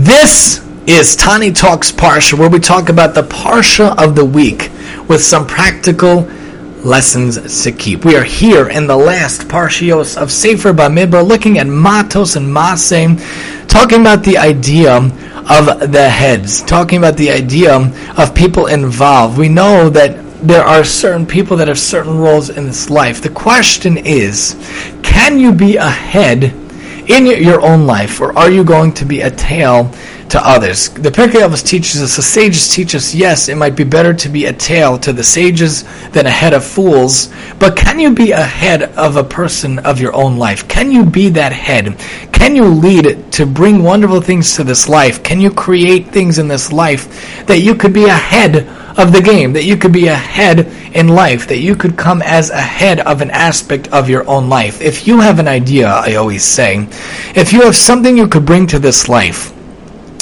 This is Tani Talks Parsha, where we talk about the Parsha of the week with some practical lessons to keep. We are here in the last Parshios of Sefer Bamidbar, looking at Matos and Masei, talking about the idea of the heads, talking about the idea of people involved. We know that there are certain people that have certain roles in this life. The question is, can you be a head in your own life, or are you going to be a tail to others. The Pirkei Avos teaches us, the sages teach us, yes, it might be better to be a tail to the sages than a head of fools, but can you be a head of a person of your own life? Can you be that head? Can you lead to bring wonderful things to this life? Can you create things in this life that you could be a head of the game, that you could be ahead in life, that you could come as ahead of an aspect of your own life. If you have an idea, I always say, if you have something you could bring to this life,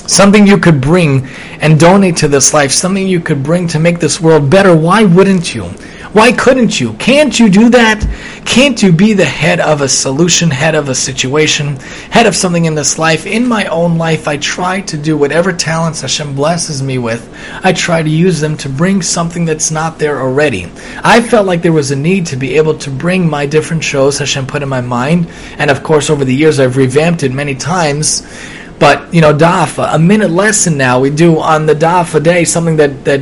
something you could bring and donate to this life, something you could bring to make this world better, why wouldn't you? Why couldn't you? Can't you do that? Can't you be the head of a solution, head of a situation, head of something in this life? In my own life, I try to do whatever talents Hashem blesses me with, I try to use them to bring something that's not there already. I felt like there was a need to be able to bring my different shows Hashem put in my mind, and of course, over the years, I've revamped it many times but you know, daf a minute lesson now we do on the daf a day something that that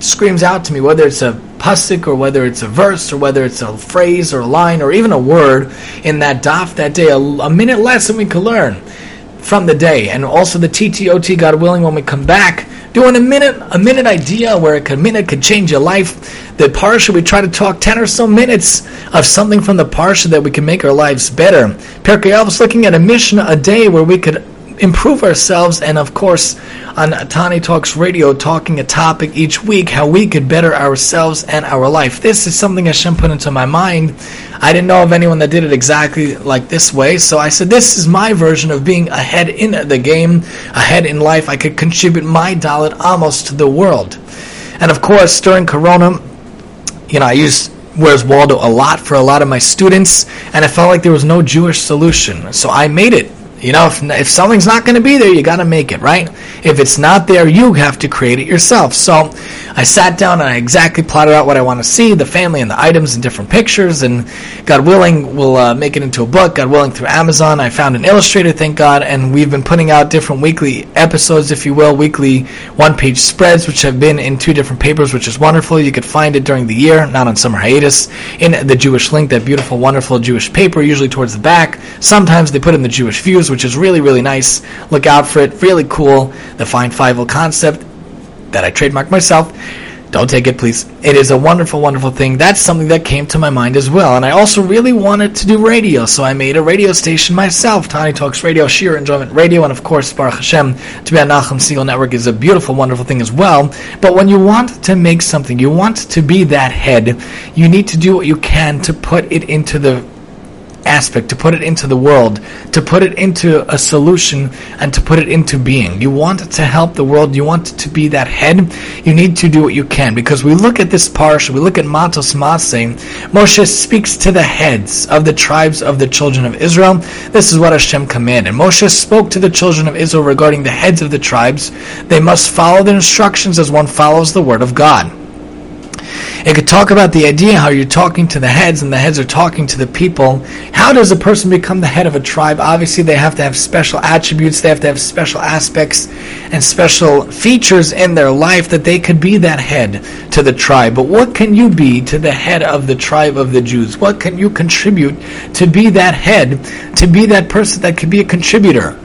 screams out to me, whether it's a pasuk or whether it's a verse or whether it's a phrase or a line or even a word in that daf that day, a, a minute lesson we could learn from the day, and also the TTOT, God willing, when we come back, doing a minute, a minute idea where a minute could change your life. The parsha we try to talk ten or so minutes of something from the parsha that we can make our lives better. Pirkei Avos looking at a mission a day where we could improve ourselves, and of course, on Tani Talks Radio, talking a topic each week, how we could better ourselves and our life. This is something Hashem put into my mind. I didn't know of anyone that did it exactly like this way, so I said, This is my version of being ahead in the game, ahead in life. I could contribute my dalet amos to the world. And of course, during Corona, you know, I used Where's Waldo a lot for a lot of my students, and I felt like there was no Jewish solution. So I made it you know, if, if something's not going to be there, you got to make it, right? If it's not there, you have to create it yourself. So I sat down and I exactly plotted out what I want to see, the family and the items and different pictures, and God willing, we'll uh, make it into a book. God willing, through Amazon, I found an illustrator, thank God, and we've been putting out different weekly episodes, if you will, weekly one-page spreads, which have been in two different papers, which is wonderful. You could find it during the year, not on summer hiatus, in the Jewish link, that beautiful, wonderful Jewish paper, usually towards the back. Sometimes they put in the Jewish views which is really, really nice. Look out for it. Really cool. The Fine Fivel concept that I trademarked myself. Don't take it, please. It is a wonderful, wonderful thing. That's something that came to my mind as well. And I also really wanted to do radio, so I made a radio station myself. Tani Talks Radio, Sheer Enjoyment Radio, and of course, Baruch Hashem, to be on Nachum Segal Network is a beautiful, wonderful thing as well. But when you want to make something, you want to be that head, you need to do what you can to put it into the aspect, to put it into the world, to put it into a solution, and to put it into being. You want to help the world, you want to be that head, you need to do what you can. Because we look at this parsha, we look at Matos Masei, Moshe speaks to the heads of the tribes of the children of Israel. This is what Hashem commanded. Moshe spoke to the children of Israel regarding the heads of the tribes. They must follow the instructions as one follows the word of God. It could talk about the idea how you're talking to the heads and the heads are talking to the people. How does a person become the head of a tribe? Obviously, they have to have special attributes, they have to have special aspects and special features in their life that they could be that head to the tribe. But what can you be to the head of the tribe of the Jews? What can you contribute to be that head, to be that person that could be a contributor?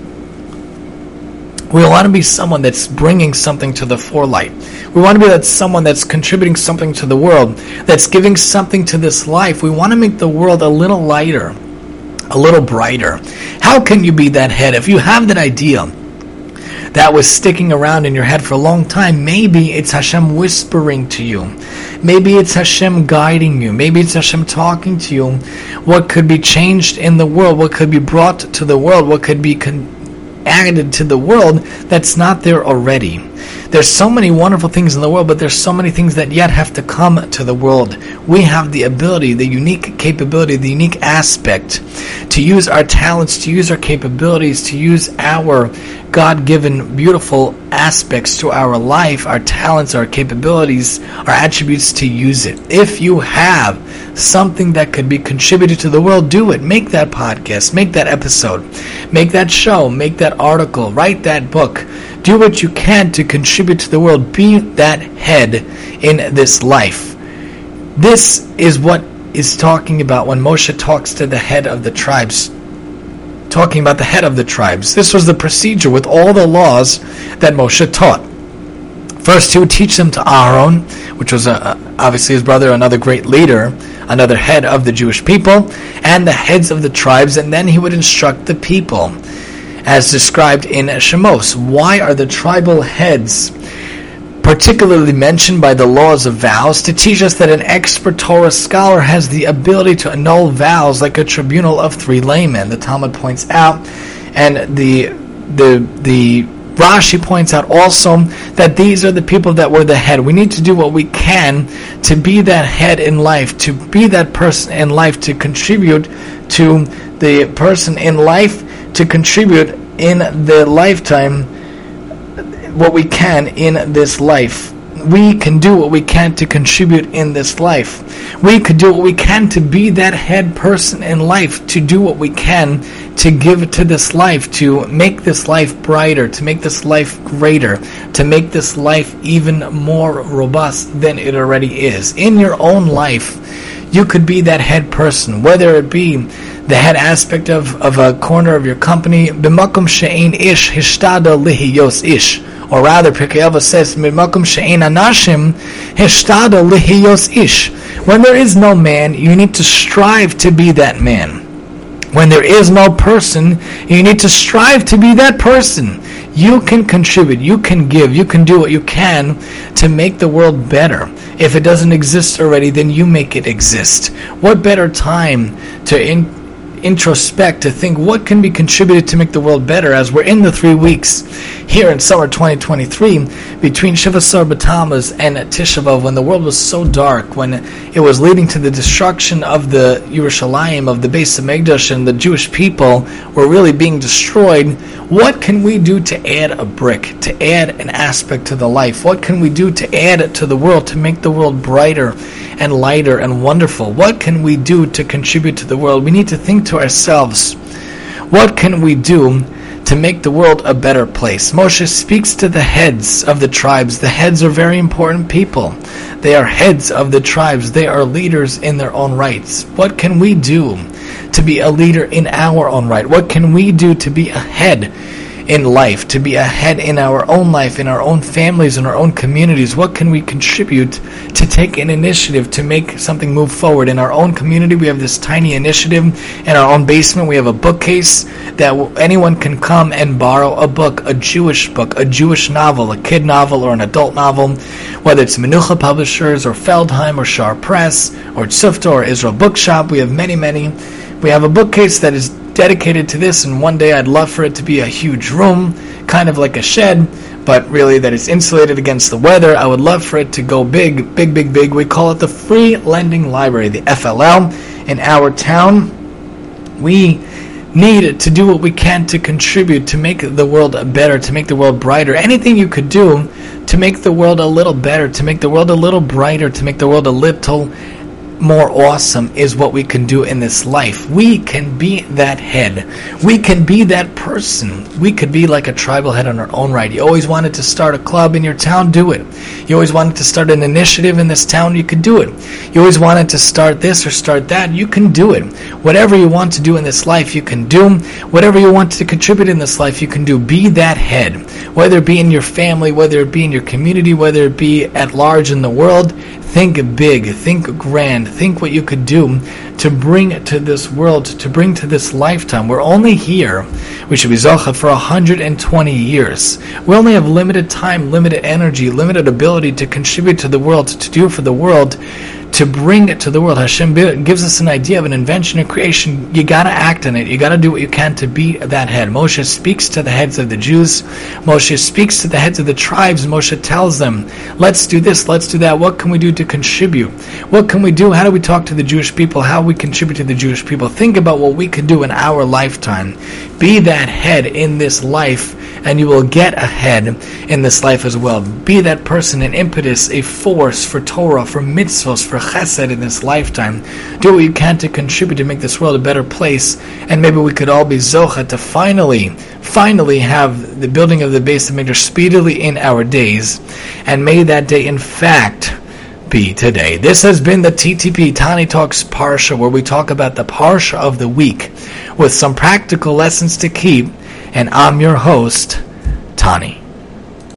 We want to be someone that's bringing something to the forelight. We want to be that someone that's contributing something to the world, that's giving something to this life. We want to make the world a little lighter, a little brighter. How can you be that head? If you have that idea, that was sticking around in your head for a long time, maybe it's Hashem whispering to you. Maybe it's Hashem guiding you. Maybe it's Hashem talking to you. What could be changed in the world? What could be brought to the world? What could be con- added to the world that's not there already. There's so many wonderful things in the world, but there's so many things that yet have to come to the world. We have the ability, the unique capability, the unique aspect to use our talents, to use our capabilities, to use our God given beautiful aspects to our life, our talents, our capabilities, our attributes to use it. If you have something that could be contributed to the world, do it. Make that podcast, make that episode, make that show, make that article, write that book. Do what you can to contribute to the world. Be that head in this life. This is what is talking about when Moshe talks to the head of the tribes talking about the head of the tribes. This was the procedure with all the laws that Moshe taught. First, he would teach them to Aaron, which was a, uh, obviously his brother, another great leader, another head of the Jewish people, and the heads of the tribes, and then he would instruct the people, as described in Shemos. Why are the tribal heads particularly mentioned by the laws of vows to teach us that an expert Torah scholar has the ability to annul vows like a tribunal of three laymen. The Talmud points out, and the the the Rashi points out also that these are the people that were the head. We need to do what we can to be that head in life, to be that person in life, to contribute to the person in life, to contribute in the lifetime what we can in this life. We can do what we can to contribute in this life. We could do what we can to be that head person in life, to do what we can to give to this life, to make this life brighter, to make this life greater, to make this life even more robust than it already is. In your own life, you could be that head person, whether it be the head aspect of, of a corner of your company, ish or rather, Pirkei says, "Mimakum she'en anashim lihiyos ish." When there is no man, you need to strive to be that man. When there is no person, you need to strive to be that person. You can contribute, you can give, you can do what you can to make the world better. If it doesn't exist already, then you make it exist. What better time to in, introspect, to think what can be contributed to make the world better as we're in the three weeks here in summer 2023 between Batamas and Tisha B'Av when the world was so dark, when it was leading to the destruction of the Yerushalayim, of the Beis Hamikdash, and the Jewish people were really being destroyed, what can we do to add a brick, to add an aspect to the life? What can we do to add it to the world, to make the world brighter and lighter and wonderful? What can we do to contribute to the world? We need to think to ourselves, what can we do to make the world a better place. Moshe speaks to the heads of the tribes. The heads are very important people. They are heads of the tribes. They are leaders in their own rights. What can we do to be a leader in our own right? What can we do to be a head in life, to be ahead in our own life, in our own families, in our own communities? What can we contribute to take an initiative to make something move forward? In our own community, we have this tiny initiative. In our own basement, we have a bookcase that anyone can come and borrow a book, a Jewish book, a Jewish novel, a kid novel, or an adult novel, whether it's Menucha Publishers, or Feldheim, or Shaar Press, or Tzufta, or Israel Bookshop. We have many, many. We have a bookcase that is dedicated to this, and one day I'd love for it to be a huge room, kind of like a shed, but really that it's insulated against the weather. I would love for it to go big, big, big, big. We call it the Free Lending Library, the FLL, in our town. We need to do what we can to contribute to make the world better, to make the world brighter. Anything you could do to make the world a little better, to make the world a little brighter, to make the world a little more awesome is what we can do in this life. We can be that head. We can be that person. We could be like a tribal head on our own right. You always wanted to start a club in your town, do it. You always wanted to start an initiative in this town, you could do it. You always wanted to start this or start that, you can do it. Whatever you want to do in this life, you can do. Whatever you want to contribute in this life, you can do. Be that head. Whether it be in your family, whether it be in your community, whether it be at large in the world, Think big, think grand, think what you could do to bring to this world, to bring to this lifetime. We're only here, we should be Zocha for 120 years. We only have limited time, limited energy, limited ability to contribute to the world, to do for the world to bring it to the world. Hashem gives us an idea of an invention, a creation. You got to act on it. You got to do what you can to be that head. Moshe speaks to the heads of the Jews. Moshe speaks to the heads of the tribes. Moshe tells them, let's do this, let's do that. What can we do to contribute? What can we do? How do we talk to the Jewish people? How we contribute to the Jewish people? Think about what we can do in our lifetime. Be that head in this life and you will get ahead in this life as well. Be that person, an impetus, a force for Torah, for mitzvahs, for chesed in this lifetime. Do what you can to contribute to make this world a better place, and maybe we could all be zocha to finally, finally have the building of the Beis Hamikdash speedily in our days, and may that day, in fact, today. This has been the TTP Tani Talks Parsha, where we talk about the Parsha of the week with some practical lessons to keep and I'm your host, Tani.